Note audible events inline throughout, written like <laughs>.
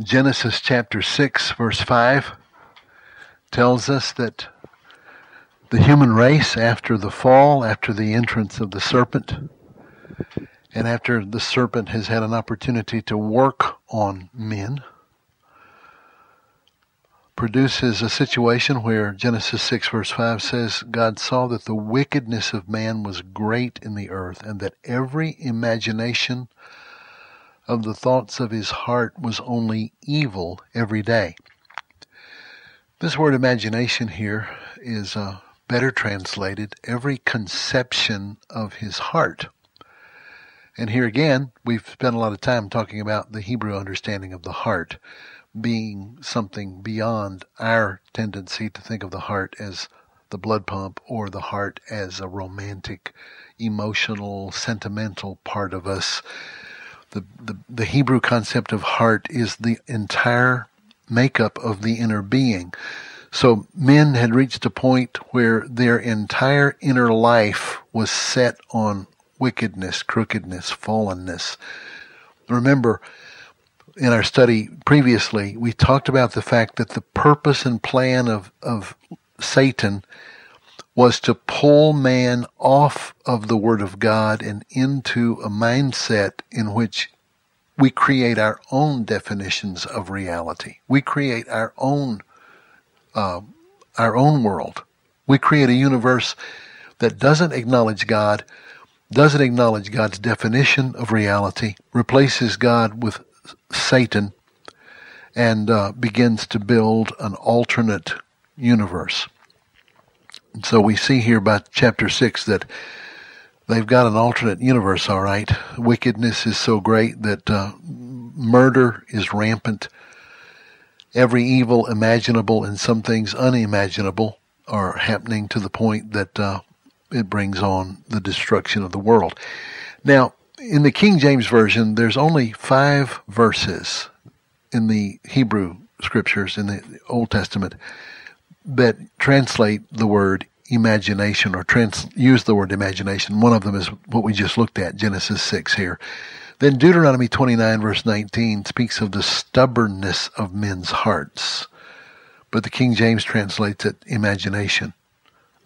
Genesis chapter 6, verse 5 tells us that the human race, after the fall, after the entrance of the serpent, and after the serpent has had an opportunity to work on men, produces a situation where Genesis 6 verse 5 says, God saw that the wickedness of man was great in the earth and that every imagination of the thoughts of his heart was only evil every day. This word imagination here is uh, better translated every conception of his heart. And here again, we've spent a lot of time talking about the Hebrew understanding of the heart being something beyond our tendency to think of the heart as the blood pump or the heart as a romantic, emotional, sentimental part of us. The, the, the Hebrew concept of heart is the entire makeup of the inner being. So men had reached a point where their entire inner life was set on wickedness, crookedness, fallenness. Remember, in our study previously, we talked about the fact that the purpose and plan of, of Satan was to pull man off of the Word of God and into a mindset in which we create our own definitions of reality. We create our own uh, our own world. We create a universe that doesn't acknowledge God, doesn't acknowledge God's definition of reality, replaces God with Satan and uh, begins to build an alternate universe. So we see here by chapter 6 that they've got an alternate universe, all right. Wickedness is so great that uh, murder is rampant. Every evil imaginable and some things unimaginable are happening to the point that uh, it brings on the destruction of the world. Now, in the King James Version, there's only five verses in the Hebrew scriptures in the Old Testament that translate the word imagination or trans- use the word imagination. One of them is what we just looked at, Genesis 6 here. Then Deuteronomy 29 verse 19 speaks of the stubbornness of men's hearts. But the King James translates it imagination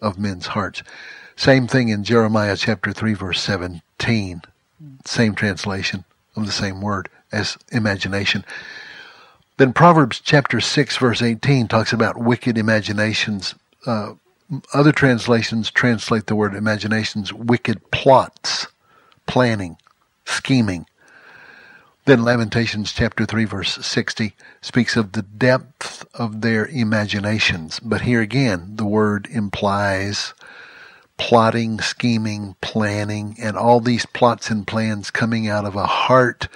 of men's hearts. Same thing in Jeremiah chapter 3 verse 17 same translation of the same word as imagination. Then Proverbs chapter 6 verse 18 talks about wicked imaginations. Uh, other translations translate the word imaginations wicked plots, planning, scheming. Then Lamentations chapter 3 verse 60 speaks of the depth of their imaginations. But here again, the word implies plotting, scheming, planning, and all these plots and plans coming out of a heart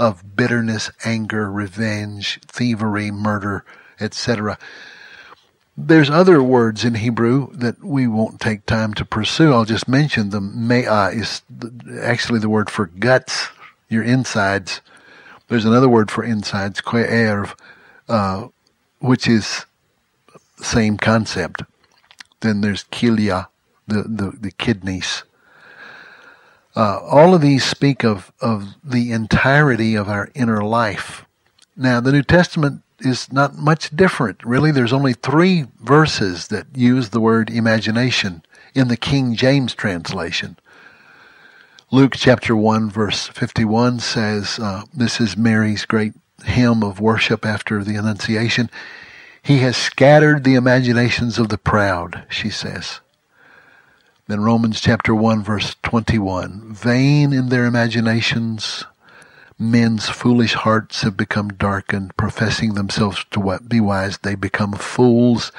of bitterness, anger, revenge, thievery, murder, etc. There's other words in Hebrew that we won't take time to pursue. I'll just mention them. Me'ah is actually the word for guts, your insides. There's another word for insides, kwe'erv, uh, which is same concept. Then there's kilia, the, the, the kidneys. Uh, all of these speak of, of the entirety of our inner life. Now, the New Testament is not much different. Really, there's only three verses that use the word imagination in the King James translation. Luke chapter 1, verse 51 says, uh, This is Mary's great hymn of worship after the Annunciation. He has scattered the imaginations of the proud, she says. Then Romans chapter 1 verse 21. Vain in their imaginations, men's foolish hearts have become darkened, professing themselves to be wise, they become fools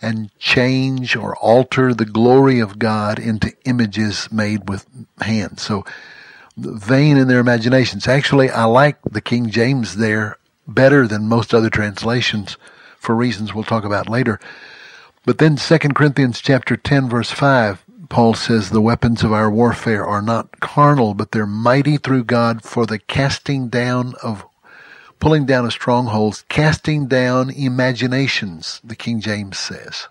and change or alter the glory of God into images made with hands. So vain in their imaginations. Actually, I like the King James there better than most other translations for reasons we'll talk about later. But then 2 Corinthians chapter 10 verse 5 Paul says the weapons of our warfare are not carnal, but they're mighty through God for the casting down of, pulling down of strongholds, casting down imaginations, the King James says.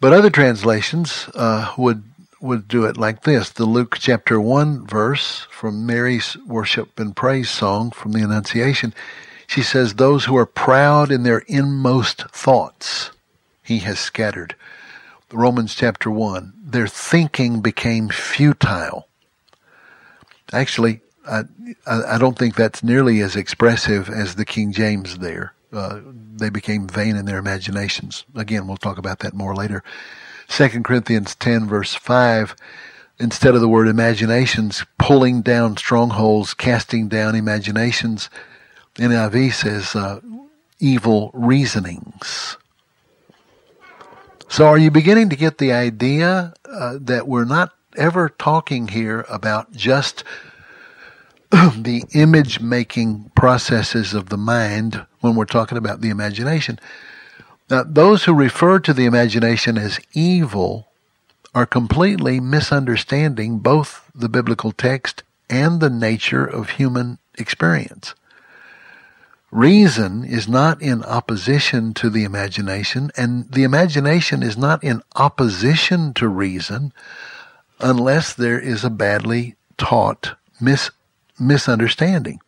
But other translations uh, would would do it like this. The Luke chapter 1 verse from Mary's worship and praise song from the Annunciation. She says, those who are proud in their inmost thoughts, he has scattered. Romans chapter 1, their thinking became futile. Actually, I, I don't think that's nearly as expressive as the King James there. Uh, they became vain in their imaginations. Again, we'll talk about that more later. 2 Corinthians 10 verse 5, instead of the word imaginations, pulling down strongholds, casting down imaginations, NIV says uh, evil reasonings. So are you beginning to get the idea uh, that we're not ever talking here about just <clears throat> the image making processes of the mind when we're talking about the imagination. Now, those who refer to the imagination as evil are completely misunderstanding both the biblical text and the nature of human experience. Reason is not in opposition to the imagination, and the imagination is not in opposition to reason unless there is a badly taught mis- misunderstanding.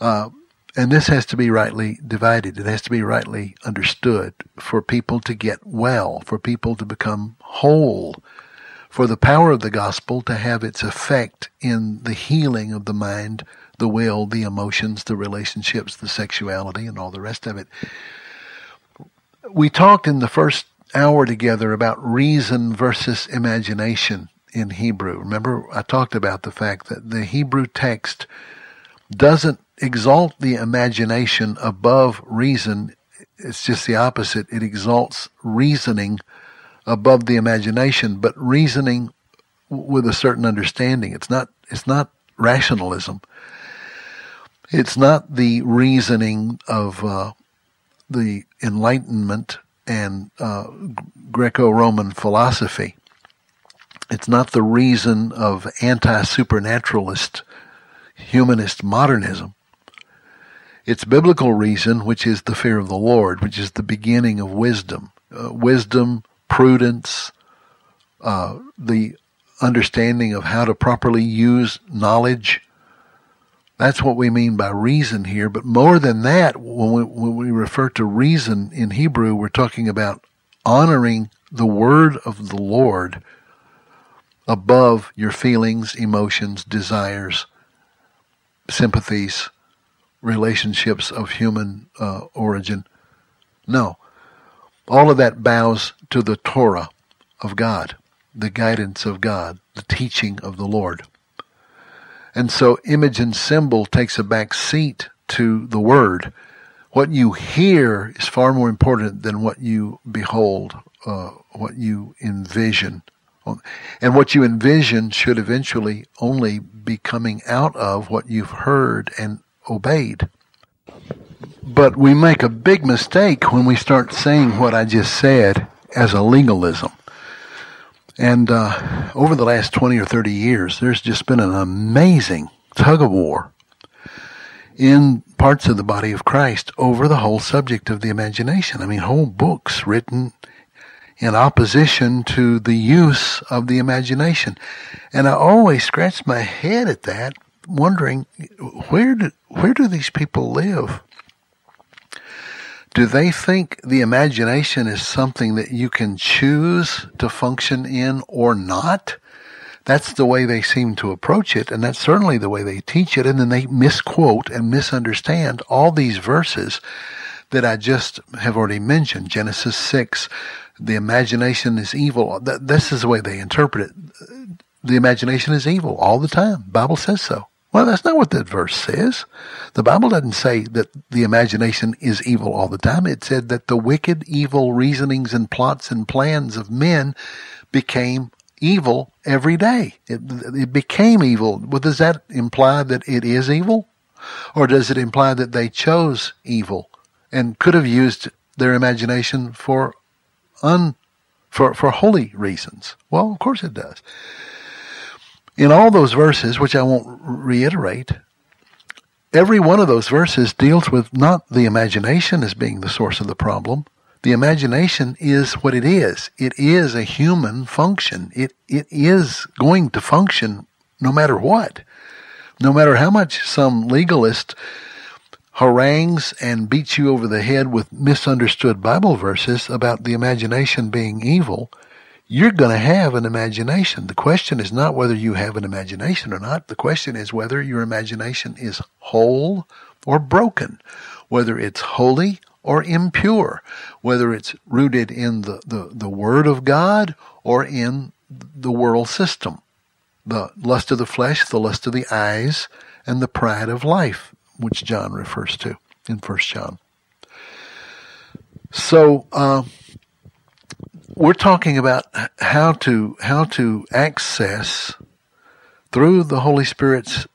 Uh, and this has to be rightly divided. It has to be rightly understood for people to get well, for people to become whole, for the power of the gospel to have its effect in the healing of the mind, the will, the emotions, the relationships, the sexuality, and all the rest of it. We talked in the first hour together about reason versus imagination in Hebrew. Remember, I talked about the fact that the Hebrew text doesn't exalt the imagination above reason. It's just the opposite. It exalts reasoning above the imagination, but reasoning with a certain understanding. It's not, it's not rationalism. It's not the reasoning of uh, the Enlightenment and uh, Greco-Roman philosophy. It's not the reason of anti-supernaturalist humanist modernism. It's biblical reason, which is the fear of the Lord, which is the beginning of wisdom. Uh, wisdom, prudence, uh, the understanding of how to properly use knowledge. That's what we mean by reason here. But more than that, when we, when we refer to reason in Hebrew, we're talking about honoring the word of the Lord above your feelings, emotions, desires, sympathies, relationships of human uh, origin. No. All of that bows to the Torah of God, the guidance of God, the teaching of the Lord. And so image and symbol takes a back seat to the word. What you hear is far more important than what you behold, uh, what you envision. And what you envision should eventually only be coming out of what you've heard and obeyed. But we make a big mistake when we start saying what I just said as a legalism. And uh, over the last 20 or 30 years, there's just been an amazing tug of war in parts of the body of Christ over the whole subject of the imagination. I mean, whole books written in opposition to the use of the imagination. And I always scratch my head at that wondering where do where do these people live? Do they think the imagination is something that you can choose to function in or not? That's the way they seem to approach it, and that's certainly the way they teach it, and then they misquote and misunderstand all these verses that I just have already mentioned. Genesis 6, the imagination is evil. This is the way they interpret it. The imagination is evil all the time. Bible says so. Well, that's not what that verse says. The Bible doesn't say that the imagination is evil all the time. It said that the wicked, evil reasonings and plots and plans of men became evil every day. It, it became evil. Well, does that imply that it is evil? Or does it imply that they chose evil and could have used their imagination for un, for, for holy reasons? Well, of course it does in all those verses, which I won't reiterate, every one of those verses deals with not the imagination as being the source of the problem, The imagination is what it is. It is a human function. It, it is going to function no matter what. No matter how much some legalist harangues and beats you over the head with misunderstood Bible verses about the imagination being evil, you're going to have an imagination. The question is not whether you have an imagination or not. The question is whether your imagination is whole or broken, whether it's holy or impure, whether it's rooted in the, the, the Word of God or in the world system, the lust of the flesh, the lust of the eyes, and the pride of life, which John refers to in First John. So uh, we're talking about how to how to access through the Holy Spirit's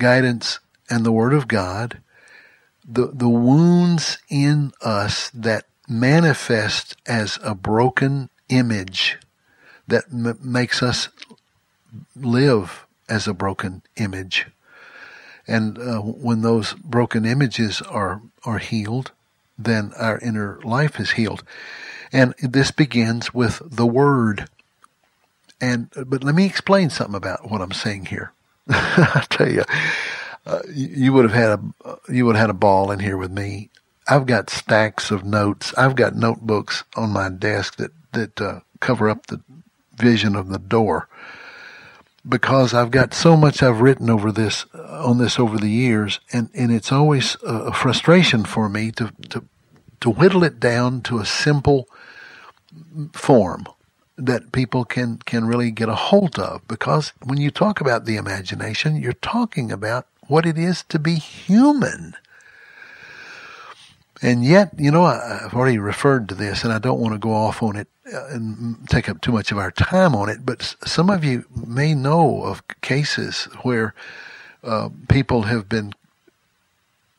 guidance and the Word of God the, the wounds in us that manifest as a broken image that m- makes us live as a broken image. And uh, when those broken images are, are healed, then our inner life is healed. And this begins with the Word. And, but let me explain something about what I'm saying here. <laughs> I tell you, uh, you would have had a you would have had a ball in here with me. I've got stacks of notes. I've got notebooks on my desk that that uh, cover up the vision of the door because I've got so much I've written over this on this over the years, and and it's always a frustration for me to to to whittle it down to a simple form that people can can really get a hold of because when you talk about the imagination you're talking about what it is to be human. And yet, you know, I, have already referred to this, and I don't want to go off on it uh, and take up too much of our time on it, but some of you may know of cases where uh, people have been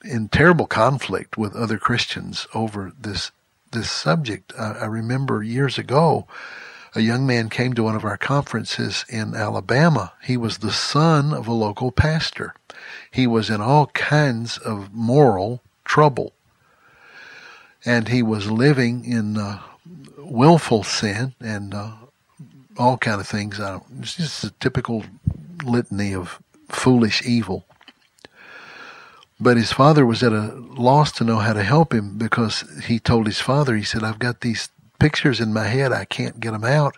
in terrible conflict with other Christians over this this subject. I, I remember years ago, a young man came to one of our conferences in Alabama. He was the son of a local pastor. He was in all kinds of moral trouble. And he was living in uh, willful sin and uh, all kind of things. I don't, it's just a typical litany of foolish evil. But his father was at a loss to know how to help him because he told his father, he said, I've got these pictures in my head. I can't get them out.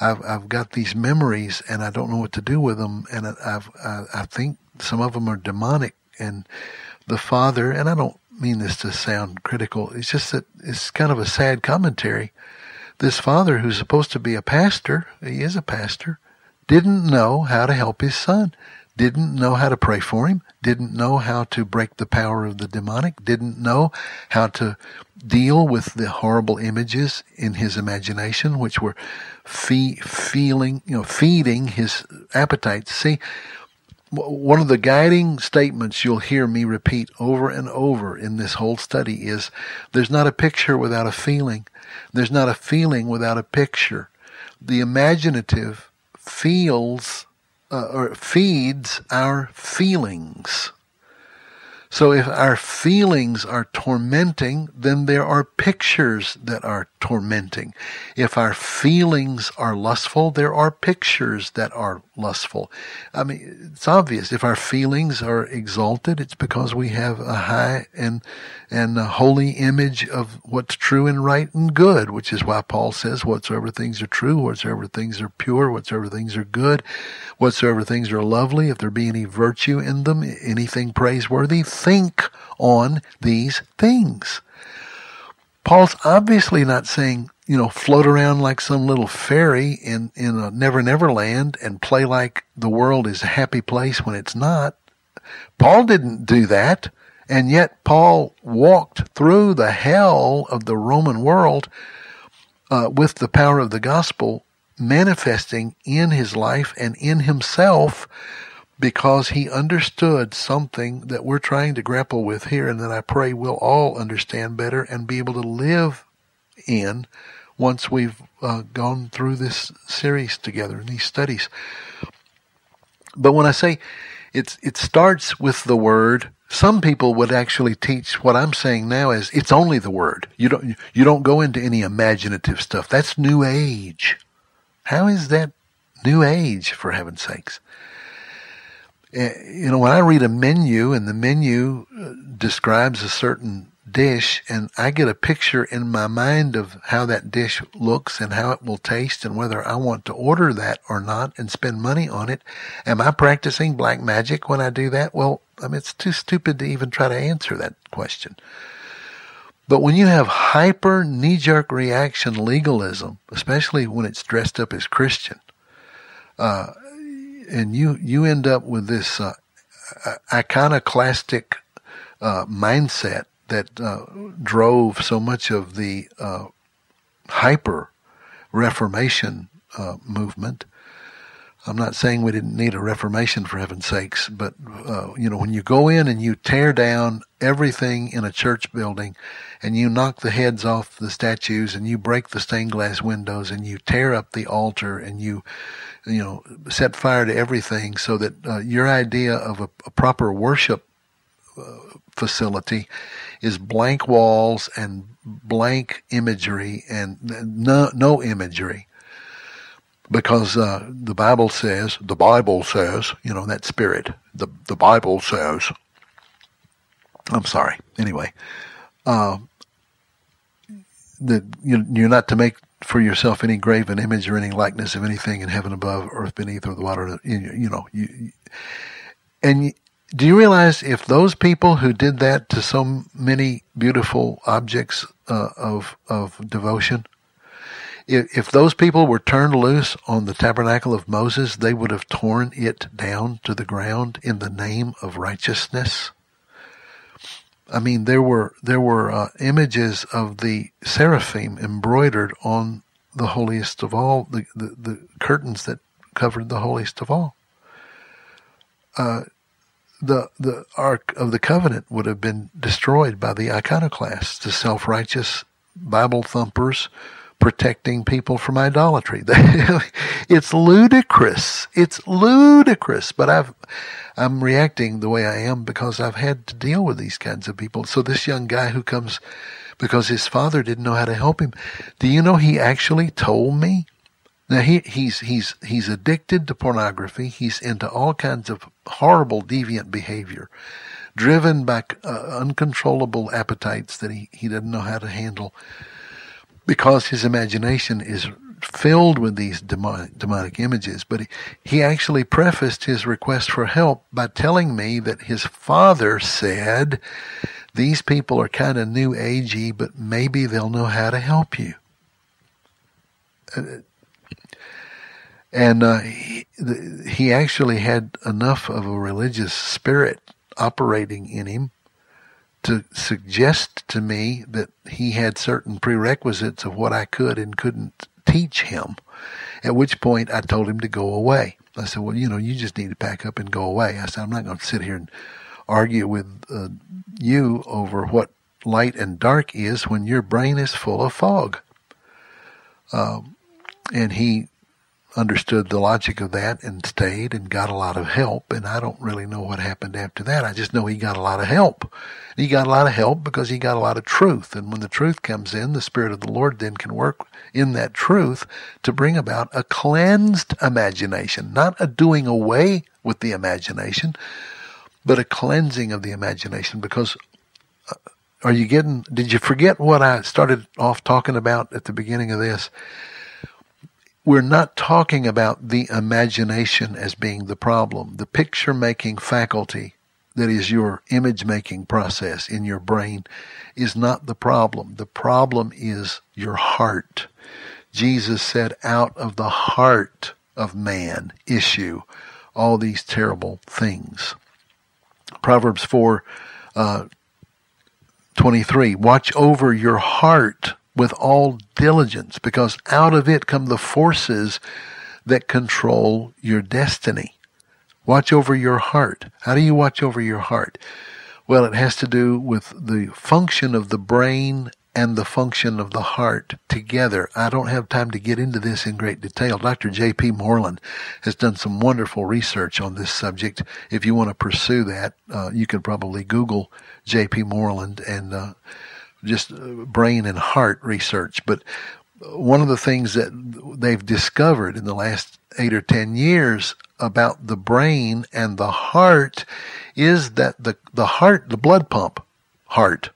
I've I've got these memories and I don't know what to do with them. And I've I, I think some of them are demonic. And the father, and I don't mean this to sound critical. It's just that it's kind of a sad commentary. This father, who's supposed to be a pastor, he is a pastor, didn't know how to help his son didn't know how to pray for him, didn't know how to break the power of the demonic, didn't know how to deal with the horrible images in his imagination, which were fee- feeling, you know, feeding his appetites. See, one of the guiding statements you'll hear me repeat over and over in this whole study is there's not a picture without a feeling. There's not a feeling without a picture. The imaginative feels uh, or feeds our feelings. So if our feelings are tormenting, then there are pictures that are tormenting. If our feelings are lustful, there are pictures that are lustful. I mean, it's obvious. If our feelings are exalted, it's because we have a high and, and a holy image of what's true and right and good, which is why Paul says, whatsoever things are true, whatsoever things are pure, whatsoever things are good, whatsoever things are lovely, if there be any virtue in them, anything praiseworthy, think on these things. Paul's obviously not saying, you know, float around like some little fairy in, in a never never land and play like the world is a happy place when it's not. Paul didn't do that. And yet Paul walked through the hell of the Roman world uh, with the power of the gospel manifesting in his life and in himself because he understood something that we're trying to grapple with here and that I pray we'll all understand better and be able to live in once we've uh, gone through this series together in these studies. But when I say it's, it starts with the word some people would actually teach what I'm saying now is it's only the word. You don't you don't go into any imaginative stuff. That's new age. How is that new age for heaven's sakes? Eh, you know, when I read a menu and the menu uh, describes a certain dish and I get a picture in my mind of how that dish looks and how it will taste and whether I want to order that or not and spend money on it. Am I practicing black magic when I do that? Well, I mean, it's too stupid to even try to answer that question. But when you have hyper knee jerk reaction legalism, especially when it's dressed up as Christian, uh, and you, you end up with this uh, iconoclastic uh, mindset that uh, drove so much of the uh, hyper Reformation uh, movement. I'm not saying we didn't need a Reformation for heaven's sakes, but uh, you know when you go in and you tear down everything in a church building, and you knock the heads off the statues, and you break the stained glass windows, and you tear up the altar, and you you know set fire to everything, so that uh, your idea of a, a proper worship uh, facility is blank walls and blank imagery and no, no imagery. Because uh, the Bible says, the Bible says, you know, that spirit, the, the Bible says, I'm sorry. Anyway, uh, that you're not to make for yourself any graven image or any likeness of anything in heaven above, earth beneath, or the water. You, know, you, and do you realize if those people who did that to so many beautiful objects uh, of of devotion, if, if those people were turned loose on the tabernacle of Moses, they would have torn it down to the ground in the name of righteousness. I mean, there were there were uh, images of the seraphim embroidered on the holiest of all, the, the, the curtains that covered the holiest of all. Uh, the the Ark of the Covenant would have been destroyed by the iconoclasts, the self righteous Bible thumpers protecting people from idolatry. <laughs> it's ludicrous. It's ludicrous. But I've I'm reacting the way I am because I've had to deal with these kinds of people. So this young guy who comes because his father didn't know how to help him. Do you know he actually told me now he, he's he's he's addicted to pornography. He's into all kinds of horrible deviant behavior, driven by uh, uncontrollable appetites that he, he doesn't know how to handle, because his imagination is filled with these demonic, demonic images. But he, he actually prefaced his request for help by telling me that his father said, "These people are kind of new agey, but maybe they'll know how to help you." Uh, and uh, he, he actually had enough of a religious spirit operating in him to suggest to me that he had certain prerequisites of what I could and couldn't teach him. At which point I told him to go away. I said, well, you know, you just need to pack up and go away. I said, I'm not going to sit here and argue with uh, you over what light and dark is when your brain is full of fog. Um, and he understood the logic of that and stayed and got a lot of help. And I don't really know what happened after that. I just know he got a lot of help. He got a lot of help because he got a lot of truth. And when the truth comes in, the Spirit of the Lord then can work in that truth to bring about a cleansed imagination, not a doing away with the imagination, but a cleansing of the imagination because uh, are you getting, did you forget what I started off talking about at the beginning of this? We're not talking about the imagination as being the problem. The picture making faculty that is your image making process in your brain is not the problem. The problem is your heart. Jesus said, out of the heart of man issue all these terrible things. Proverbs 4, uh, 23, watch over your heart with all diligence, because out of it come the forces that control your destiny. Watch over your heart. How do you watch over your heart? Well, it has to do with the function of the brain and the function of the heart together. I don't have time to get into this in great detail. Dr. J.P. Moreland has done some wonderful research on this subject. If you want to pursue that, uh, you can probably Google J.P. Moreland and uh, just uh, brain and heart research. But one of the things that they've discovered in the last eight or ten years about the brain and the heart is that the, the heart, the blood pump heart,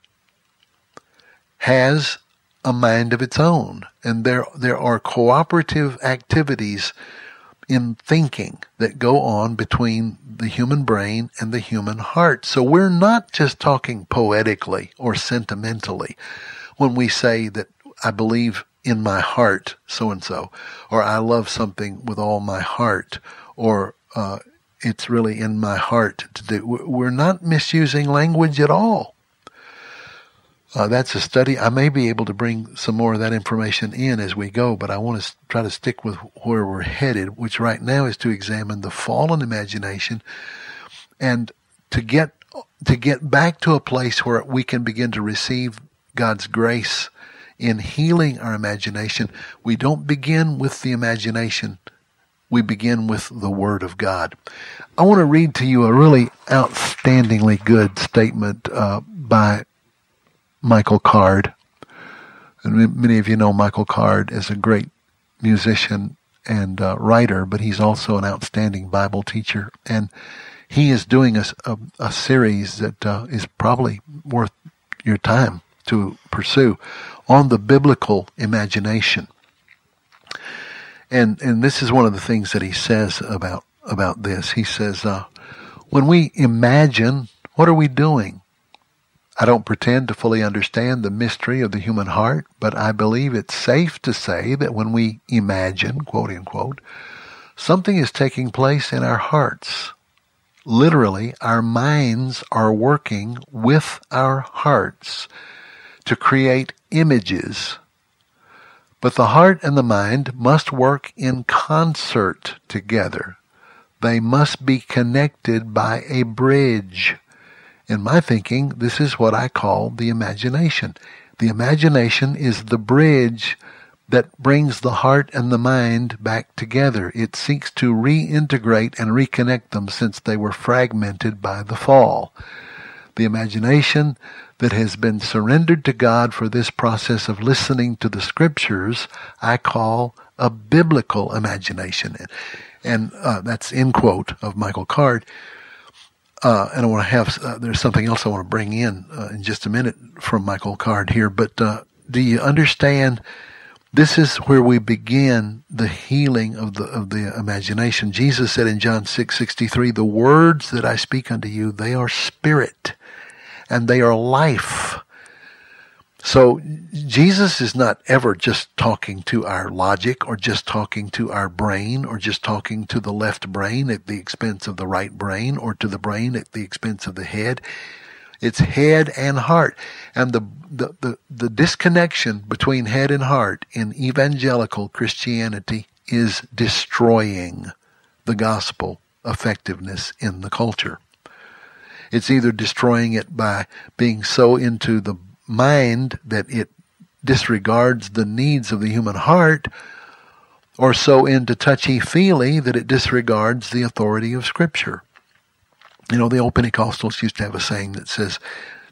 has a mind of its own. And there, there are cooperative activities in thinking that go on between the human brain and the human heart. So we're not just talking poetically or sentimentally when we say that I believe in my heart so and so, or I love something with all my heart, or uh, it's really in my heart to do. We're not misusing language at all. Uh, that's a study. I may be able to bring some more of that information in as we go, but I want to try to stick with where we're headed, which right now is to examine the fallen imagination and to get to get back to a place where we can begin to receive God's grace in healing our imagination. We don't begin with the imagination. We begin with the Word of God. I want to read to you a really outstandingly good statement uh, by Michael Card. And many of you know Michael Card as a great musician and uh, writer, but he's also an outstanding Bible teacher. And he is doing a, a, a series that uh, is probably worth your time to pursue on the biblical imagination. And and this is one of the things that he says about about this. He says, uh, when we imagine, what are we doing? I don't pretend to fully understand the mystery of the human heart, but I believe it's safe to say that when we imagine, quote unquote, something is taking place in our hearts. Literally, our minds are working with our hearts to create images. But the heart and the mind must work in concert together. They must be connected by a bridge. In my thinking, this is what I call the imagination. The imagination is the bridge that brings the heart and the mind back together. It seeks to reintegrate and reconnect them since they were fragmented by the fall. The imagination that has been surrendered to God for this process of listening to the scriptures, I call a biblical imagination. And uh, that's end quote of Michael Card. Uh, and I want to have, uh, there's something else I want to bring in uh, in just a minute from Michael Card here. But uh, do you understand? This is where we begin the healing of the of the imagination. Jesus said in John six sixty three, "The words that I speak unto you, they are spirit, and they are life." So Jesus is not ever just talking to our logic or just talking to our brain or just talking to the left brain at the expense of the right brain or to the brain at the expense of the head. It's head and heart. And the, the, the, the disconnection between head and heart in evangelical Christianity is destroying the gospel effectiveness in the culture. It's either destroying it by being so into the mind that it disregards the needs of the human heart, or so into touchy feely that it disregards the authority of Scripture. You know, the old Pentecostals used to have a saying that says,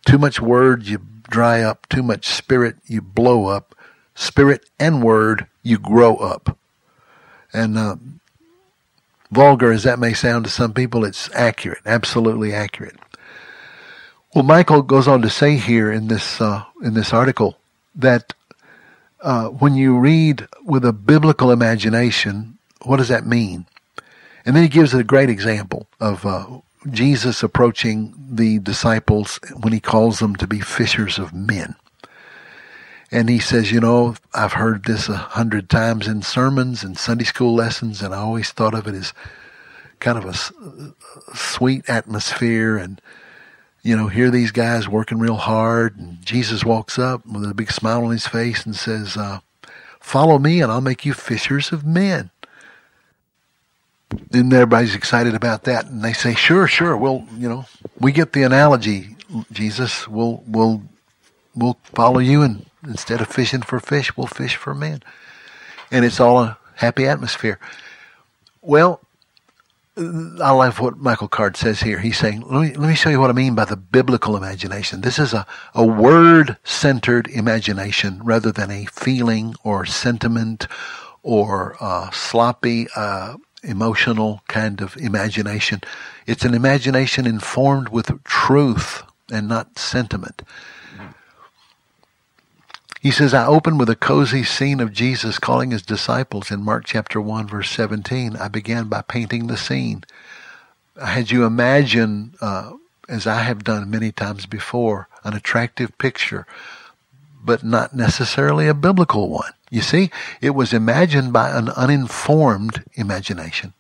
too much word, you dry up, too much spirit, you blow up, spirit and word, you grow up. And uh, vulgar as that may sound to some people, it's accurate, absolutely accurate. Well, Michael goes on to say here in this uh, in this article that uh, when you read with a biblical imagination, what does that mean? And then he gives a great example of uh, Jesus approaching the disciples when he calls them to be fishers of men. And he says, you know, I've heard this a hundred times in sermons and Sunday school lessons, and I always thought of it as kind of a, a sweet atmosphere and you know, hear these guys working real hard, and Jesus walks up with a big smile on his face and says, uh, "Follow me, and I'll make you fishers of men." And everybody's excited about that, and they say, "Sure, sure, we'll, you know, we get the analogy, Jesus. We'll, we'll, we'll follow you and Instead of fishing for fish, we'll fish for men. And it's all a happy atmosphere. Well, I love what Michael Card says here. He's saying, let me, let me show you what I mean by the biblical imagination. This is a, a word centered imagination rather than a feeling or sentiment or uh, sloppy, uh, emotional kind of imagination. It's an imagination informed with truth and not sentiment. He says, I open with a cozy scene of Jesus calling his disciples in Mark chapter 1, verse 17. I began by painting the scene. I had you imagine, uh, as I have done many times before, an attractive picture, but not necessarily a biblical one. You see, it was imagined by an uninformed imagination.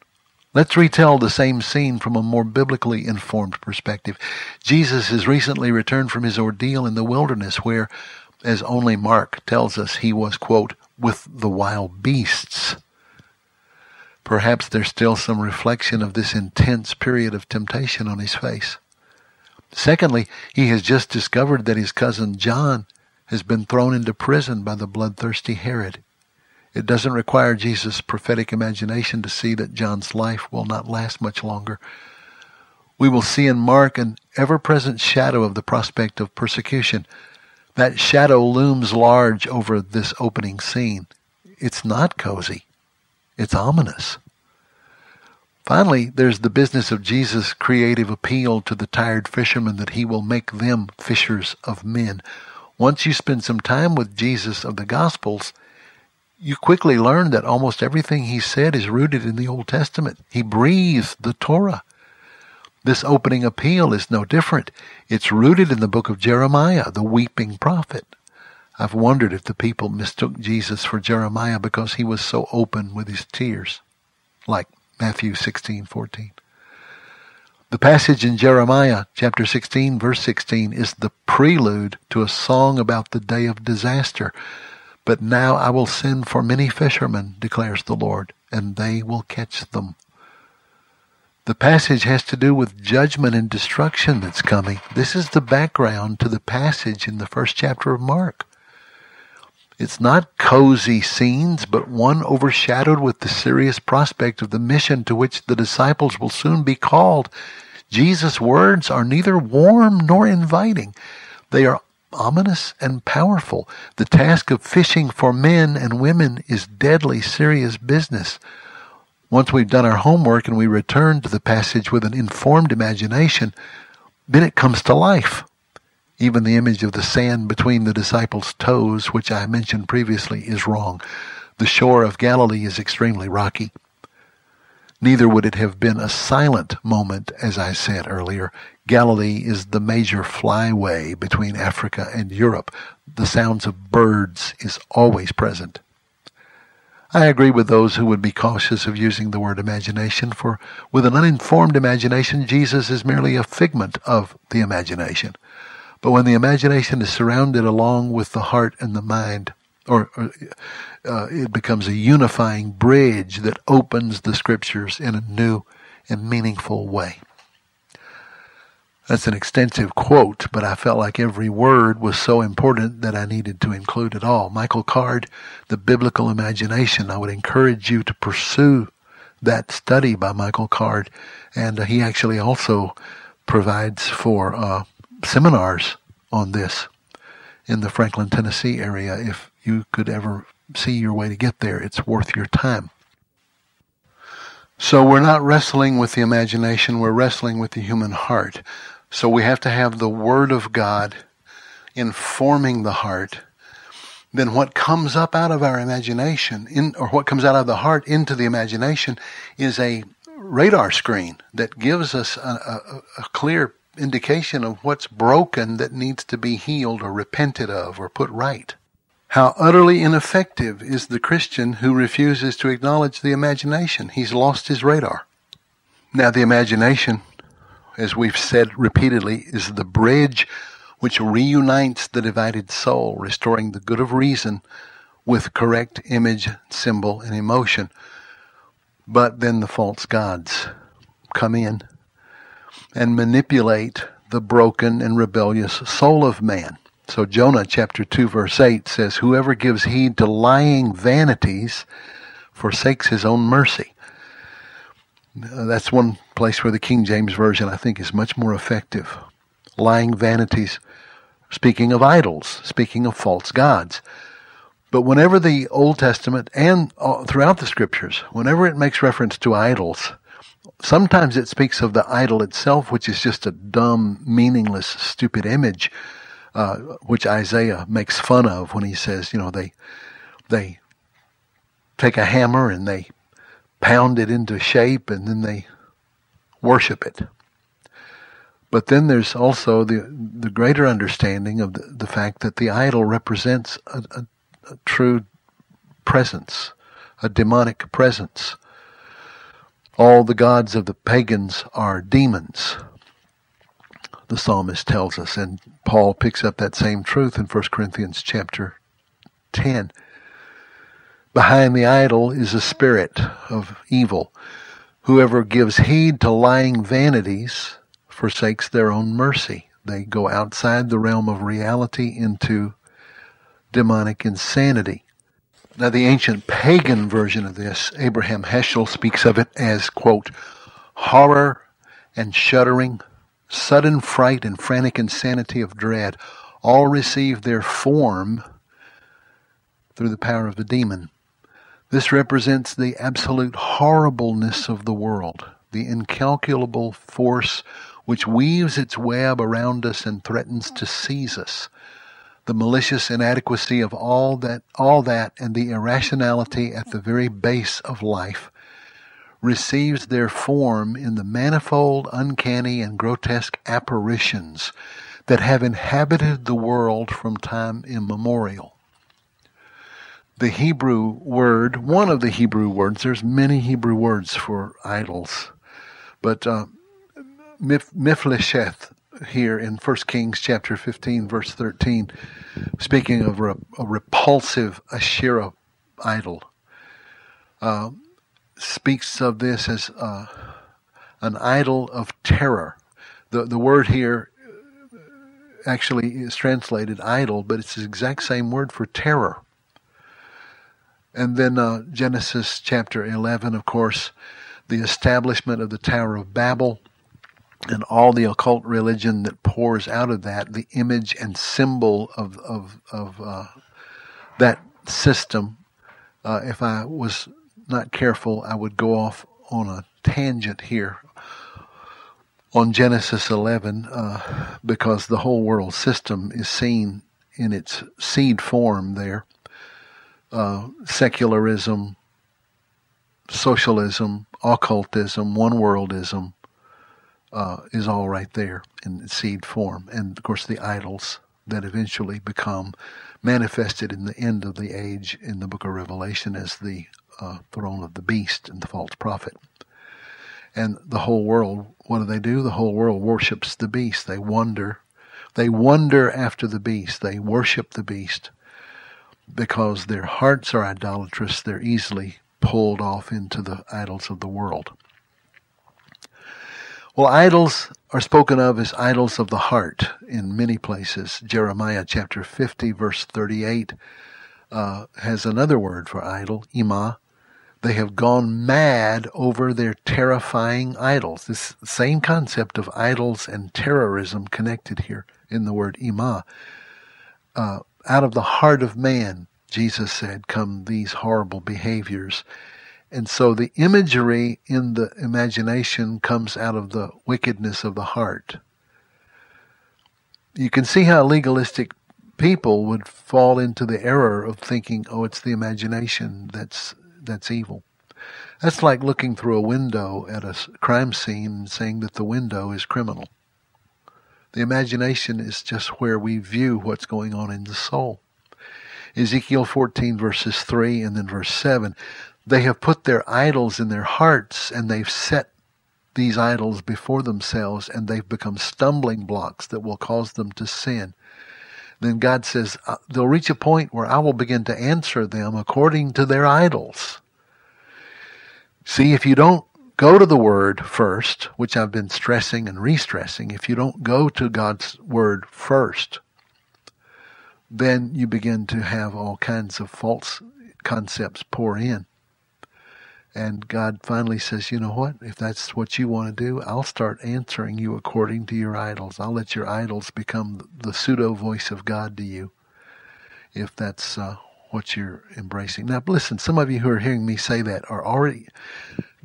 Let's retell the same scene from a more biblically informed perspective. Jesus has recently returned from his ordeal in the wilderness where as only Mark tells us, he was, quote, with the wild beasts. Perhaps there's still some reflection of this intense period of temptation on his face. Secondly, he has just discovered that his cousin John has been thrown into prison by the bloodthirsty Herod. It doesn't require Jesus' prophetic imagination to see that John's life will not last much longer. We will see in Mark an ever present shadow of the prospect of persecution, that shadow looms large over this opening scene. It's not cozy. It's ominous. Finally, there's the business of Jesus' creative appeal to the tired fishermen that he will make them fishers of men. Once you spend some time with Jesus of the Gospels, you quickly learn that almost everything he said is rooted in the Old Testament. He breathed the Torah. This opening appeal is no different. It's rooted in the book of Jeremiah, the weeping prophet. I've wondered if the people mistook Jesus for Jeremiah because he was so open with his tears, like Matthew 16:14. The passage in Jeremiah chapter 16 verse 16 is the prelude to a song about the day of disaster. But now I will send for many fishermen, declares the Lord, and they will catch them. The passage has to do with judgment and destruction that's coming. This is the background to the passage in the first chapter of Mark. It's not cozy scenes, but one overshadowed with the serious prospect of the mission to which the disciples will soon be called. Jesus' words are neither warm nor inviting. They are ominous and powerful. The task of fishing for men and women is deadly serious business. Once we've done our homework and we return to the passage with an informed imagination, then it comes to life. Even the image of the sand between the disciples' toes, which I mentioned previously, is wrong. The shore of Galilee is extremely rocky. Neither would it have been a silent moment, as I said earlier. Galilee is the major flyway between Africa and Europe. The sounds of birds is always present. I agree with those who would be cautious of using the word imagination, for with an uninformed imagination, Jesus is merely a figment of the imagination. But when the imagination is surrounded along with the heart and the mind, or, or uh, it becomes a unifying bridge that opens the scriptures in a new and meaningful way. That's an extensive quote, but I felt like every word was so important that I needed to include it all. Michael Card, The Biblical Imagination. I would encourage you to pursue that study by Michael Card. And uh, he actually also provides for uh, seminars on this in the Franklin, Tennessee area. If you could ever see your way to get there, it's worth your time. So we're not wrestling with the imagination, we're wrestling with the human heart. So we have to have the Word of God informing the heart. Then what comes up out of our imagination, in, or what comes out of the heart into the imagination, is a radar screen that gives us a, a, a clear indication of what's broken that needs to be healed or repented of or put right. How utterly ineffective is the Christian who refuses to acknowledge the imagination. He's lost his radar. Now, the imagination as we've said repeatedly, is the bridge which reunites the divided soul, restoring the good of reason with correct image, symbol, and emotion. But then the false gods come in and manipulate the broken and rebellious soul of man. So Jonah chapter 2 verse 8 says, Whoever gives heed to lying vanities forsakes his own mercy. Uh, that's one place where the King James Version, I think, is much more effective. Lying vanities, speaking of idols, speaking of false gods. But whenever the Old Testament and uh, throughout the Scriptures, whenever it makes reference to idols, sometimes it speaks of the idol itself, which is just a dumb, meaningless, stupid image, uh, which Isaiah makes fun of when he says, you know, they they take a hammer and they pound it into shape and then they worship it. But then there's also the the greater understanding of the, the fact that the idol represents a, a, a true presence, a demonic presence. All the gods of the pagans are demons, the psalmist tells us, and Paul picks up that same truth in 1 Corinthians chapter 10. Behind the idol is a spirit of evil. Whoever gives heed to lying vanities forsakes their own mercy. They go outside the realm of reality into demonic insanity. Now, the ancient pagan version of this, Abraham Heschel speaks of it as, quote, horror and shuddering, sudden fright and frantic insanity of dread, all receive their form through the power of the demon. This represents the absolute horribleness of the world, the incalculable force which weaves its web around us and threatens to seize us. The malicious inadequacy of all that, all that, and the irrationality at the very base of life receives their form in the manifold, uncanny, and grotesque apparitions that have inhabited the world from time immemorial the Hebrew word, one of the Hebrew words, there's many Hebrew words for idols, but uh, miphletseth here in 1 Kings chapter 15, verse 13, speaking of a, a repulsive Asherah idol, uh, speaks of this as uh, an idol of terror. The, the word here actually is translated idol, but it's the exact same word for terror. And then uh, Genesis chapter 11, of course, the establishment of the Tower of Babel and all the occult religion that pours out of that, the image and symbol of, of, of uh, that system. Uh, if I was not careful, I would go off on a tangent here on Genesis 11 uh, because the whole world system is seen in its seed form there uh, secularism, socialism, occultism, one worldism uh, is all right there in seed form. And of course, the idols that eventually become manifested in the end of the age in the book of Revelation as the uh, throne of the beast and the false prophet. And the whole world, what do they do? The whole world worships the beast. They wonder. They wonder after the beast. They worship the beast because their hearts are idolatrous, they're easily pulled off into the idols of the world. Well, idols are spoken of as idols of the heart in many places. Jeremiah chapter 50, verse 38, uh, has another word for idol, imah. They have gone mad over their terrifying idols. This same concept of idols and terrorism connected here in the word imah. Uh, out of the heart of man, Jesus said, come these horrible behaviors. And so the imagery in the imagination comes out of the wickedness of the heart. You can see how legalistic people would fall into the error of thinking, oh, it's the imagination that's, that's evil. That's like looking through a window at a crime scene and saying that the window is criminal. The imagination is just where we view what's going on in the soul. Ezekiel 14 verses 3 and then verse 7. They have put their idols in their hearts and they've set these idols before themselves and they've become stumbling blocks that will cause them to sin. Then God says, uh, they'll reach a point where I will begin to answer them according to their idols. See, if you don't go to the Word first, which I've been stressing and re stressing, if you don't go to God's Word first, then you begin to have all kinds of false concepts pour in. And God finally says, you know what? If that's what you want to do, I'll start answering you according to your idols. I'll let your idols become the pseudo voice of God to you, if that's uh, what you're embracing. Now, listen, some of you who are hearing me say that are already.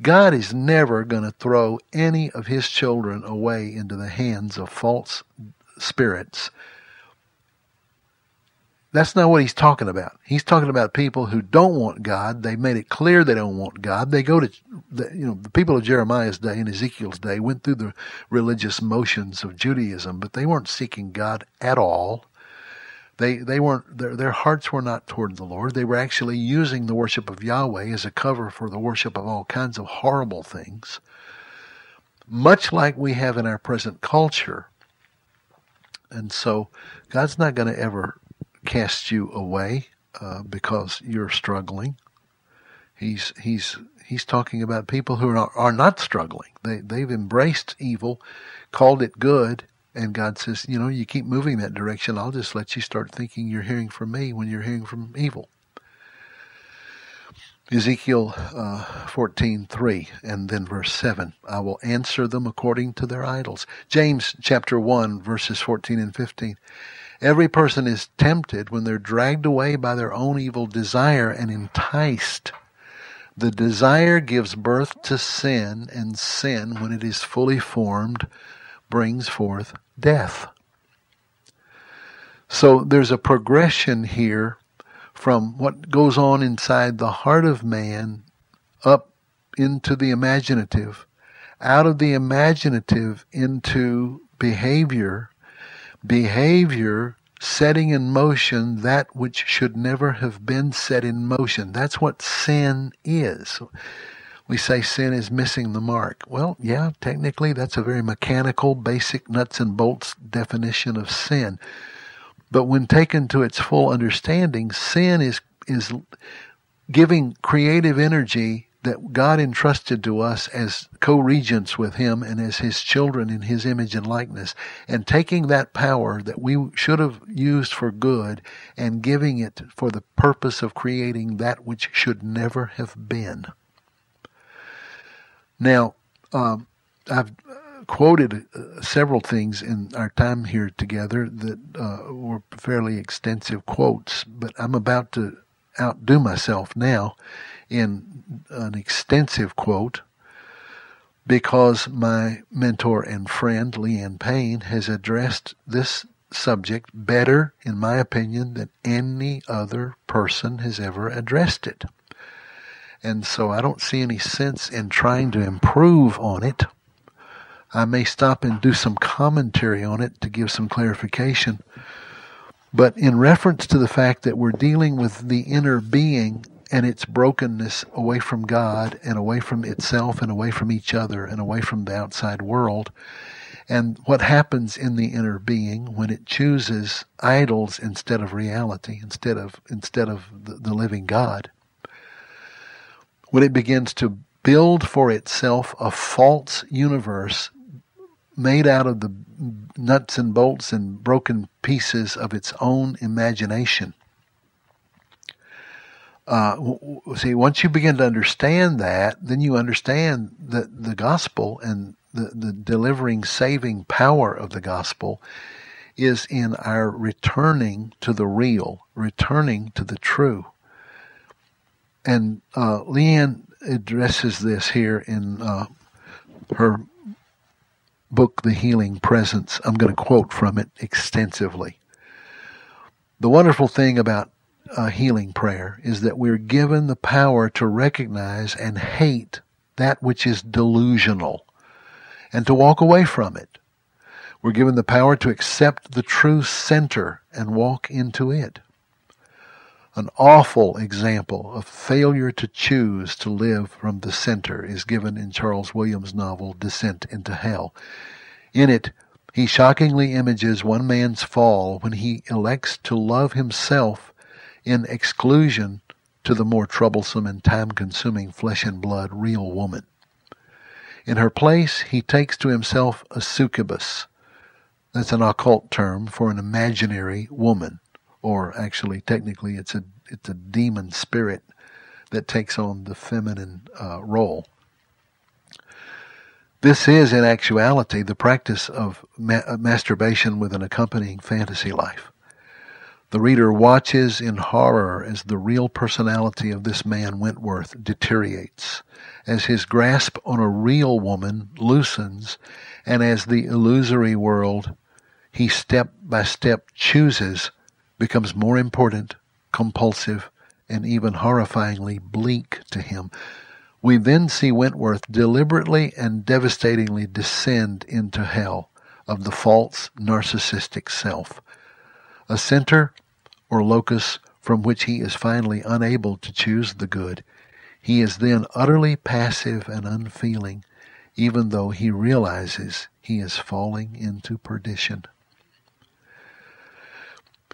God is never going to throw any of his children away into the hands of false spirits that's not what he's talking about. He's talking about people who don't want God. They've made it clear they don't want God. They go to, the, you know, the people of Jeremiah's day and Ezekiel's day went through the religious motions of Judaism, but they weren't seeking God at all. They, they weren't, their, their hearts were not toward the Lord. They were actually using the worship of Yahweh as a cover for the worship of all kinds of horrible things. Much like we have in our present culture. And so God's not going to ever cast you away uh, because you're struggling. He's he's he's talking about people who are, are not struggling. They they've embraced evil, called it good, and God says, you know, you keep moving that direction. I'll just let you start thinking you're hearing from me when you're hearing from evil. Ezekiel uh, 14:3 and then verse 7 I will answer them according to their idols. James chapter 1 verses 14 and 15 Every person is tempted when they're dragged away by their own evil desire and enticed. The desire gives birth to sin, and sin, when it is fully formed, brings forth death. So there's a progression here from what goes on inside the heart of man up into the imaginative, out of the imaginative into behavior, behavior setting in motion that which should never have been set in motion. That's what sin is. We say sin is missing the mark. Well, yeah, technically that's a very mechanical, basic nuts and bolts definition of sin. But when taken to its full understanding, sin is is giving creative energy that God entrusted to us as co-regents with him and as his children in his image and likeness and taking that power that we should have used for good and giving it for the purpose of creating that which should never have been. Now, um, I've quoted uh, several things in our time here together that uh, were fairly extensive quotes, but I'm about to outdo myself now in an extensive quote because my mentor and friend, Leanne Payne, has addressed this subject better, in my opinion, than any other person has ever addressed it. And so I don't see any sense in trying to improve on it. I may stop and do some commentary on it to give some clarification. But in reference to the fact that we're dealing with the inner being and its brokenness away from God and away from itself and away from each other and away from the outside world. And what happens in the inner being when it chooses idols instead of reality, instead of instead of the, the living God. When it begins to build for itself a false universe made out of the nuts and bolts and broken pieces of its own imagination uh, see, once you begin to understand that, then you understand that the gospel and the, the delivering, saving power of the gospel is in our returning to the real, returning to the true. And uh, Leanne addresses this here in uh, her book, The Healing Presence. I'm going to quote from it extensively. The wonderful thing about uh, healing prayer is that we're given the power to recognize and hate that which is delusional and to walk away from it. We're given the power to accept the true center and walk into it. An awful example of failure to choose to live from the center is given in Charles Williams' novel Descent into Hell. In it, he shockingly images one man's fall when he elects to love himself in exclusion to the more troublesome and time consuming flesh and blood real woman. In her place, he takes to himself a succubus. That's an occult term for an imaginary woman, or actually, technically, it's a it's a demon spirit that takes on the feminine uh, role. This is, in actuality, the practice of ma- masturbation with an accompanying fantasy life. The reader watches in horror as the real personality of this man Wentworth deteriorates, as his grasp on a real woman loosens, and as the illusory world he step by step chooses becomes more important, compulsive, and even horrifyingly bleak to him. We then see Wentworth deliberately and devastatingly descend into hell of the false narcissistic self a center or locus from which he is finally unable to choose the good, he is then utterly passive and unfeeling, even though he realizes he is falling into perdition.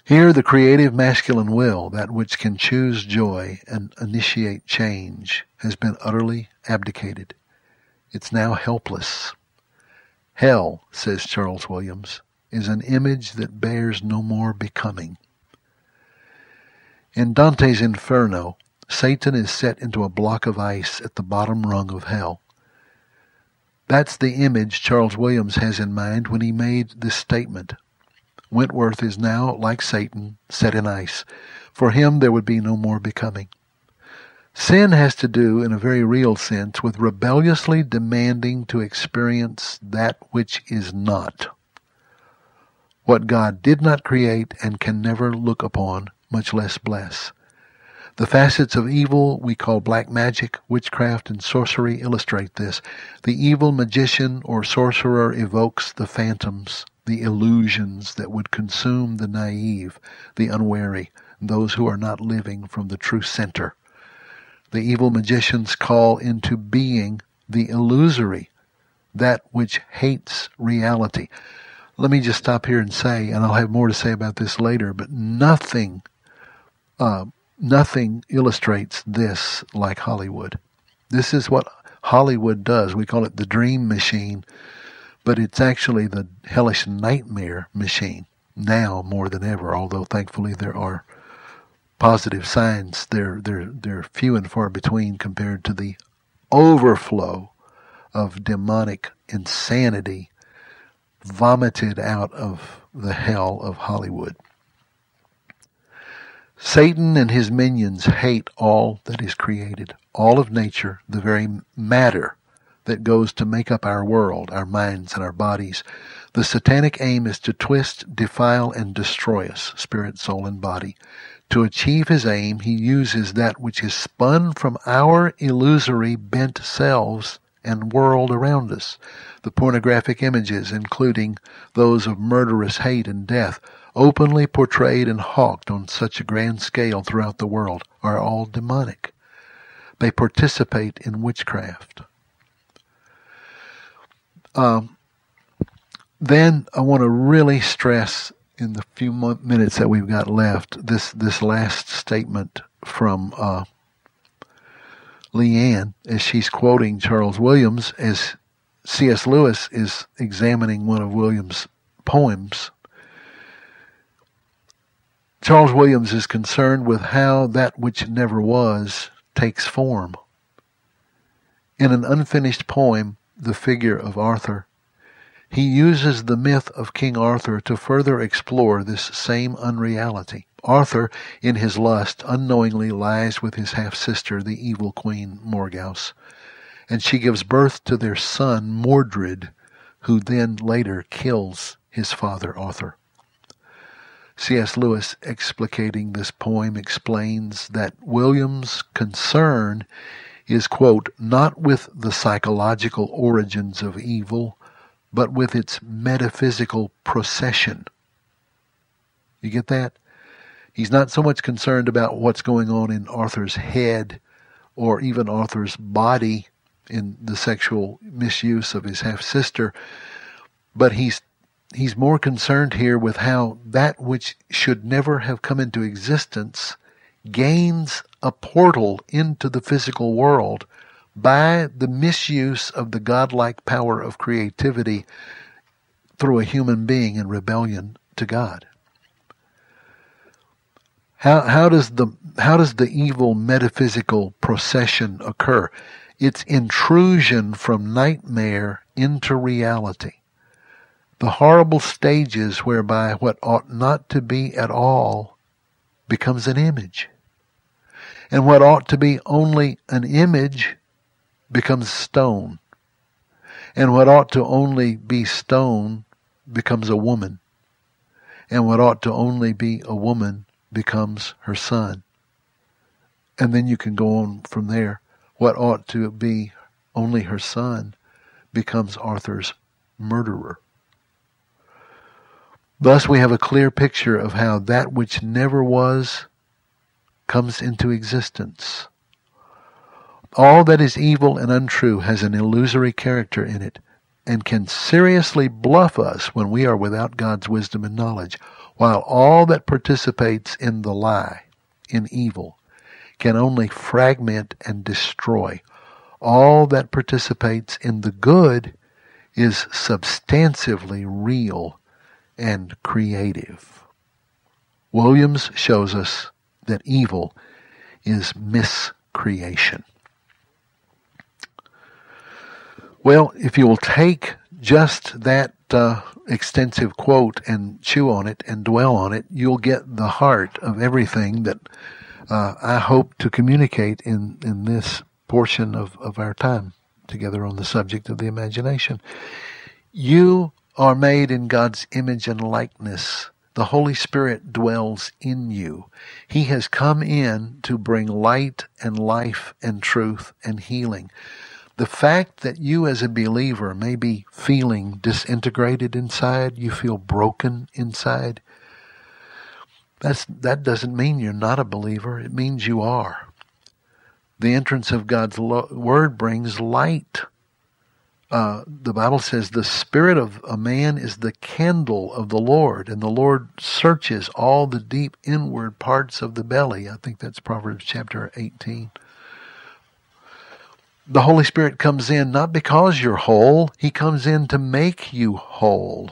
Here, the creative masculine will, that which can choose joy and initiate change, has been utterly abdicated. It's now helpless. Hell, says Charles Williams, is an image that bears no more becoming. In Dante's Inferno, Satan is set into a block of ice at the bottom rung of hell. That's the image Charles Williams has in mind when he made this statement. Wentworth is now, like Satan, set in ice. For him, there would be no more becoming. Sin has to do, in a very real sense, with rebelliously demanding to experience that which is not what God did not create and can never look upon, much less bless. The facets of evil we call black magic, witchcraft, and sorcery illustrate this. The evil magician or sorcerer evokes the phantoms, the illusions that would consume the naive, the unwary, those who are not living from the true center. The evil magicians call into being the illusory, that which hates reality let me just stop here and say, and I'll have more to say about this later, but nothing, uh, nothing illustrates this like Hollywood. This is what Hollywood does. We call it the dream machine, but it's actually the hellish nightmare machine now more than ever. Although thankfully there are positive signs, they're they're they're few and far between compared to the overflow of demonic insanity vomited out of the hell of Hollywood. Satan and his minions hate all that is created, all of nature, the very matter that goes to make up our world, our minds, and our bodies. The satanic aim is to twist, defile, and destroy us, spirit, soul, and body. To achieve his aim, he uses that which is spun from our illusory bent selves and world around us. The pornographic images, including those of murderous hate and death, openly portrayed and hawked on such a grand scale throughout the world, are all demonic. They participate in witchcraft. Um, then I want to really stress in the few minutes that we've got left this this last statement from uh, Leanne as she's quoting Charles Williams as C.S. Lewis is examining one of Williams' poems. Charles Williams is concerned with how that which never was takes form. In an unfinished poem, The Figure of Arthur, he uses the myth of King Arthur to further explore this same unreality. Arthur, in his lust, unknowingly lies with his half sister, the evil queen Morgause, and she gives birth to their son Mordred, who then later kills his father Arthur. C.S. Lewis, explicating this poem, explains that William's concern is, quote, not with the psychological origins of evil, but with its metaphysical procession. You get that? He's not so much concerned about what's going on in Arthur's head or even Arthur's body in the sexual misuse of his half sister, but he's he's more concerned here with how that which should never have come into existence gains a portal into the physical world by the misuse of the godlike power of creativity through a human being in rebellion to God. How, how does the how does the evil metaphysical procession occur? It's intrusion from nightmare into reality. The horrible stages whereby what ought not to be at all becomes an image. And what ought to be only an image becomes stone. And what ought to only be stone becomes a woman. And what ought to only be a woman becomes her son. And then you can go on from there. What ought to be only her son becomes Arthur's murderer. Thus, we have a clear picture of how that which never was comes into existence. All that is evil and untrue has an illusory character in it and can seriously bluff us when we are without God's wisdom and knowledge, while all that participates in the lie, in evil, can only fragment and destroy. All that participates in the good is substantively real and creative. Williams shows us that evil is miscreation. Well, if you will take just that uh, extensive quote and chew on it and dwell on it, you'll get the heart of everything that uh, I hope to communicate in, in this portion of, of our time together on the subject of the imagination. You are made in God's image and likeness. The Holy Spirit dwells in you. He has come in to bring light and life and truth and healing. The fact that you as a believer may be feeling disintegrated inside, you feel broken inside, that's, that doesn't mean you're not a believer. It means you are. The entrance of God's lo- word brings light. Uh, the Bible says the spirit of a man is the candle of the Lord, and the Lord searches all the deep inward parts of the belly. I think that's Proverbs chapter 18 the Holy Spirit comes in not because you're whole, He comes in to make you whole.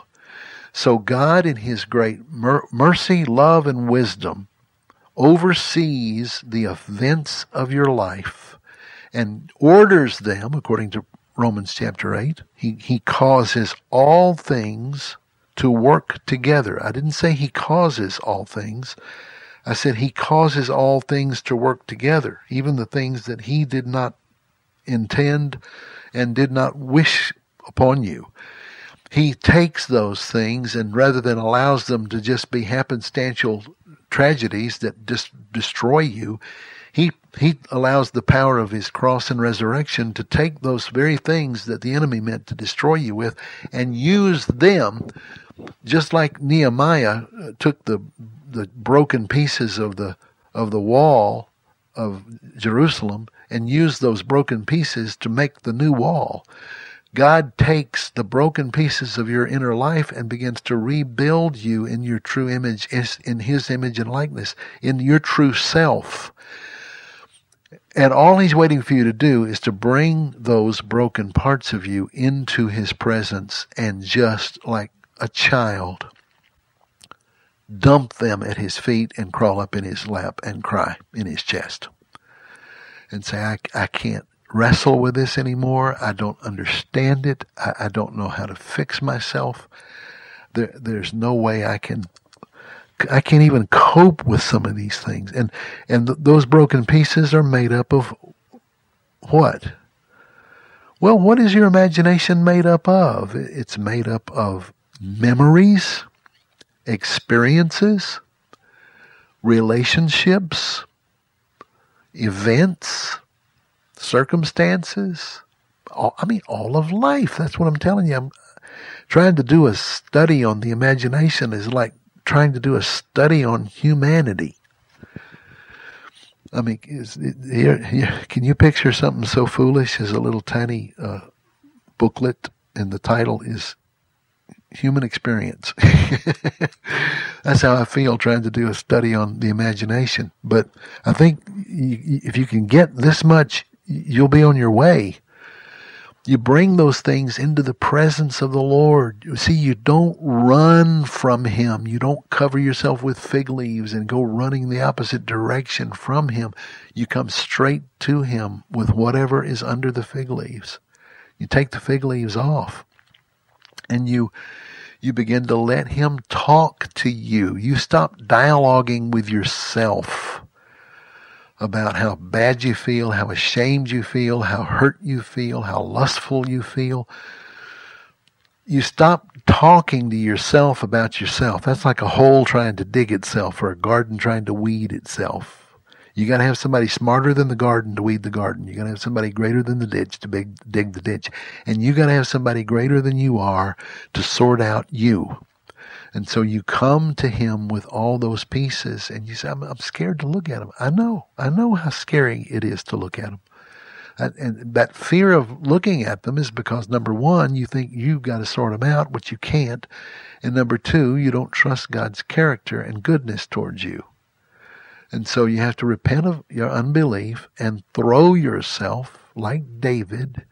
So God, in His great mer- mercy, love, and wisdom, oversees the events of your life and orders them according to Romans chapter 8. He, he causes all things to work together. I didn't say He causes all things. I said He causes all things to work together, even the things that He did not intend and did not wish upon you. He takes those things and rather than allows them to just be happenstantial tragedies that just destroy you, he allows the power of his cross and resurrection to take those very things that the enemy meant to destroy you with and use them just like Nehemiah uh, took the the broken pieces of the of the wall of Jerusalem and used those broken pieces to make the new wall. God takes the broken pieces of your inner life and begins to rebuild you in your true image, in His image and likeness, in your true self. And all He's waiting for you to do is to bring those broken parts of you into His presence and just like a child, dump them at His feet and crawl up in His lap and cry in His chest and say, I, I can't wrestle with this anymore. I don't understand it. I, I don't know how to fix myself. There, there's no way I can I can't even cope with some of these things. And and th- those broken pieces are made up of what? Well, what is your imagination made up of? It's made up of memories, experiences, relationships, events, circumstances. All, I mean, all of life. That's what I'm telling you. I'm trying to do a study on the imagination is like trying to do a study on humanity. I mean, is, can you picture something so foolish as a little tiny uh, booklet, and the title is human experience. <laughs> That's how I feel trying to do a study on the imagination. But I think if you can get this much, you'll be on your way. You bring those things into the presence of the Lord. You see, you don't run from Him. You don't cover yourself with fig leaves and go running the opposite direction from Him. You come straight to Him with whatever is under the fig leaves. You take the fig leaves off and you you begin to let him talk to you. You stop dialoguing with yourself about how bad you feel, how ashamed you feel, how hurt you feel, how lustful you feel. You stop talking to yourself about yourself. That's like a hole trying to dig itself or a garden trying to weed itself. You got to have somebody smarter than the garden to weed the garden. You got to have somebody greater than the ditch to big, dig the ditch. And you got to have somebody greater than you are to sort out you. And so you come to him with all those pieces and you say, I'm, I'm scared to look at them. I know. I know how scary it is to look at them. And that fear of looking at them is because number one, you think you've got to sort them out, which you can't. And number two, you don't trust God's character and goodness towards you. And so you have to repent of your unbelief and throw yourself, like David,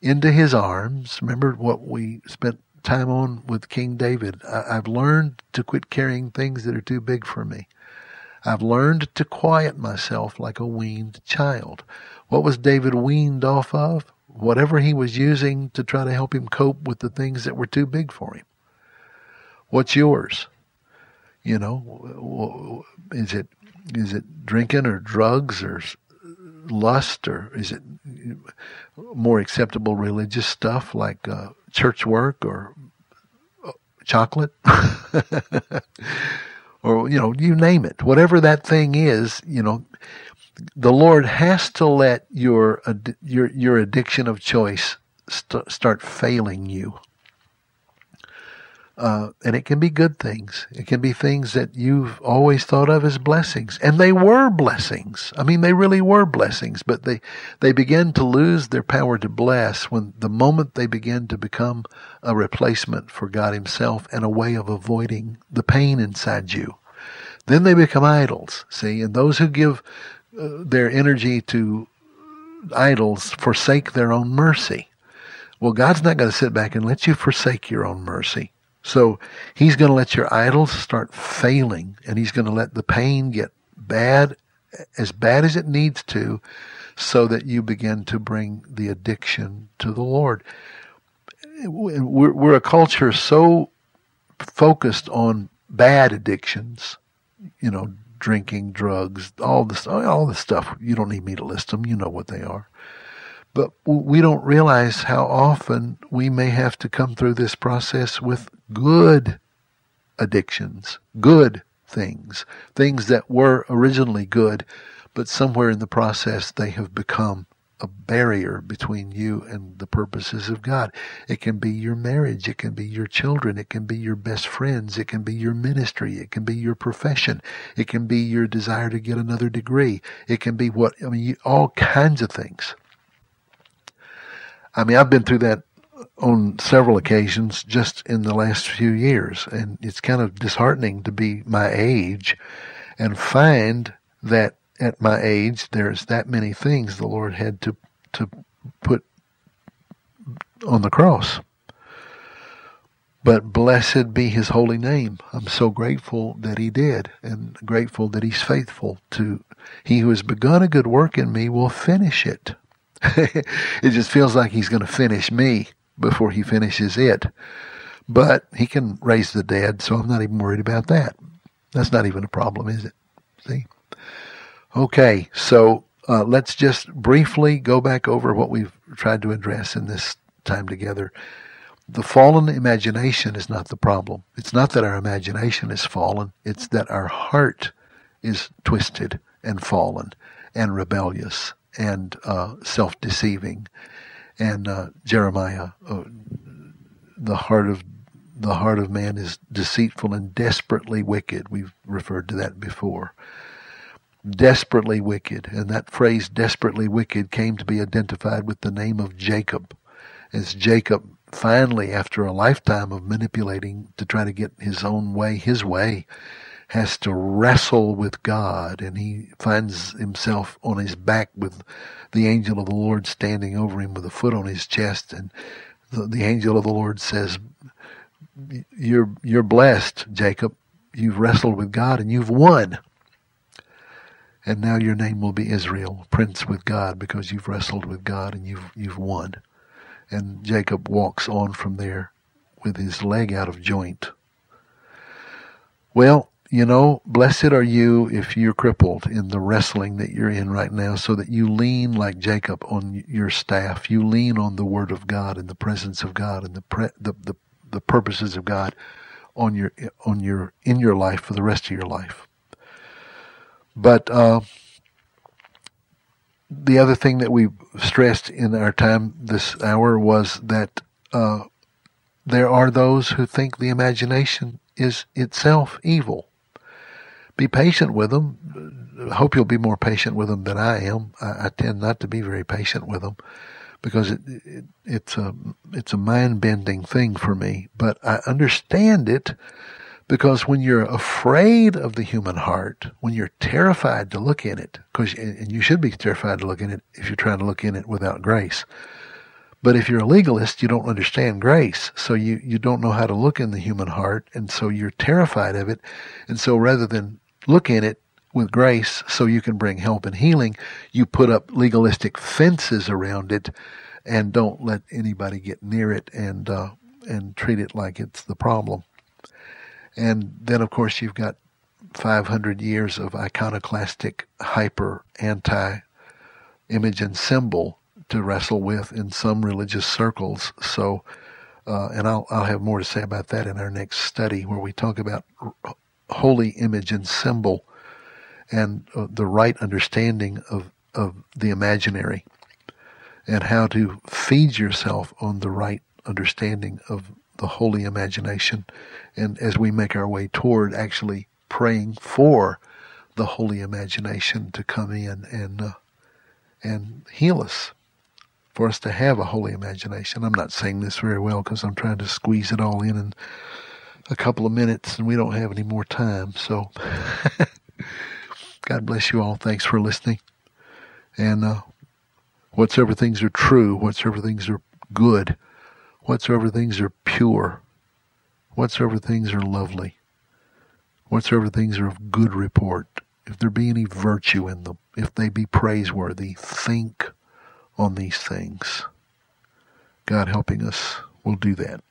into his arms. Remember what we spent time on with King David. I, have learned to quit carrying things that are too big for me. I've learned to quiet myself like a weaned child. What was David weaned off of? Whatever he was using to try to help him cope with the things that were too big for him. What's yours? You know, is it is it drinking or drugs or lust or is it more acceptable religious stuff like uh, church work or uh, chocolate? <laughs> Or you know you name it. Whatever that thing is you know the lord has to let your your your addiction of choice st- start failing you uh, and it can be good things. It can be things that you've always thought of as blessings. And they were blessings. I mean, they really were blessings, but they, they begin to lose their power to bless when the moment they begin to become a replacement for God Himself and a way of avoiding the pain inside you. Then they become idols, see? And those who give uh, their energy to idols forsake their own mercy. Well, God's not going to sit back and let you forsake your own mercy. So he's going to let your idols start failing and he's going to let the pain get bad, as bad as it needs to, so that you begin to bring the addiction to the Lord. We're, we're a culture so focused on bad addictions, you know, drinking, drugs, all this, all the stuff. You don't need me to list them. You know what they are. But we don't realize how often we may have to come through this process with good addictions, good things, things that were originally good, but somewhere in the process they have become a barrier between you and the purposes of God. It can be your marriage. It can be your children. It can be your best friends. It can be your ministry. It can be your profession. It can be your desire to get another degree. It can be what, I mean, all kinds of things. I mean, I've been through that on several occasions just in the last few years. And it's kind of disheartening to be my age and find that at my age there's that many things the Lord had to to put on the cross. But blessed be his holy name. I'm so grateful that he did and grateful that he's faithful to he who has begun a good work in me will finish it. <laughs> it just feels like he's going to finish me before he finishes it. But he can raise the dead, so I'm not even worried about that. That's not even a problem, is it? See? Okay, so uh, let's just briefly go back over what we've tried to address in this time together. The fallen imagination is not the problem. It's not that our imagination is fallen, it's that our heart is twisted and fallen and rebellious and uh, self deceiving and uh, Jeremiah, uh, the heart of the heart of man is deceitful and desperately wicked. We've referred to that before. Desperately wicked, and that phrase "desperately wicked" came to be identified with the name of Jacob, as Jacob finally, after a lifetime of manipulating to try to get his own way, his way, has to wrestle with God and he finds himself on his back with the angel of the Lord standing over him with a foot on his chest and the, the angel of the Lord says, you're, you're blessed, Jacob. You've wrestled with God and you've won. And now your name will be Israel, prince with God, because you've wrestled with God and you've, you've won. And Jacob walks on from there with his leg out of joint. Well, you know, blessed are you if you're crippled in the wrestling that you're in right now, so that you lean like Jacob on your staff. You lean on the Word of God and the presence of God and the pre- the, the the purposes of God on your on your in your life for the rest of your life. But uh, the other thing that we stressed in our time this hour was that uh, there are those who think the imagination is itself evil. Be patient with them. I hope you'll be more patient with them than I am. I, I tend not to be very patient with them because it, it, it's a it's a mind bending thing for me. But I understand it because when you're afraid of the human heart, when you're terrified to look in it, because and you should be terrified to look in it if you're trying to look in it without grace. But if you're a legalist, you don't understand grace, so you, you don't know how to look in the human heart, and so you're terrified of it. And so rather than look in it, with grace so you can bring help and healing, you put up legalistic fences around it and don't let anybody get near it and uh, and treat it like it's the problem. And then, of course, you've got 500 years of iconoclastic, hyper, anti image and symbol to wrestle with in some religious circles. So, uh, and I'll, I'll have more to say about that in our next study where we talk about holy image and symbol and uh, the right understanding of, of the imaginary and how to feed yourself on the right understanding of the holy imagination. And as we make our way toward actually praying for the holy imagination to come in and uh, and heal us, for us to have a holy imagination. I'm not saying this very well because I'm trying to squeeze it all in in a couple of minutes, and we don't have any more time. So. <laughs> God bless you all. Thanks for listening. And uh, whatsoever things are true, whatsoever things are good, whatsoever things are pure, whatsoever things are lovely, whatsoever things are of good report, if there be any virtue in them, if they be praiseworthy, think on these things. God helping us will do that.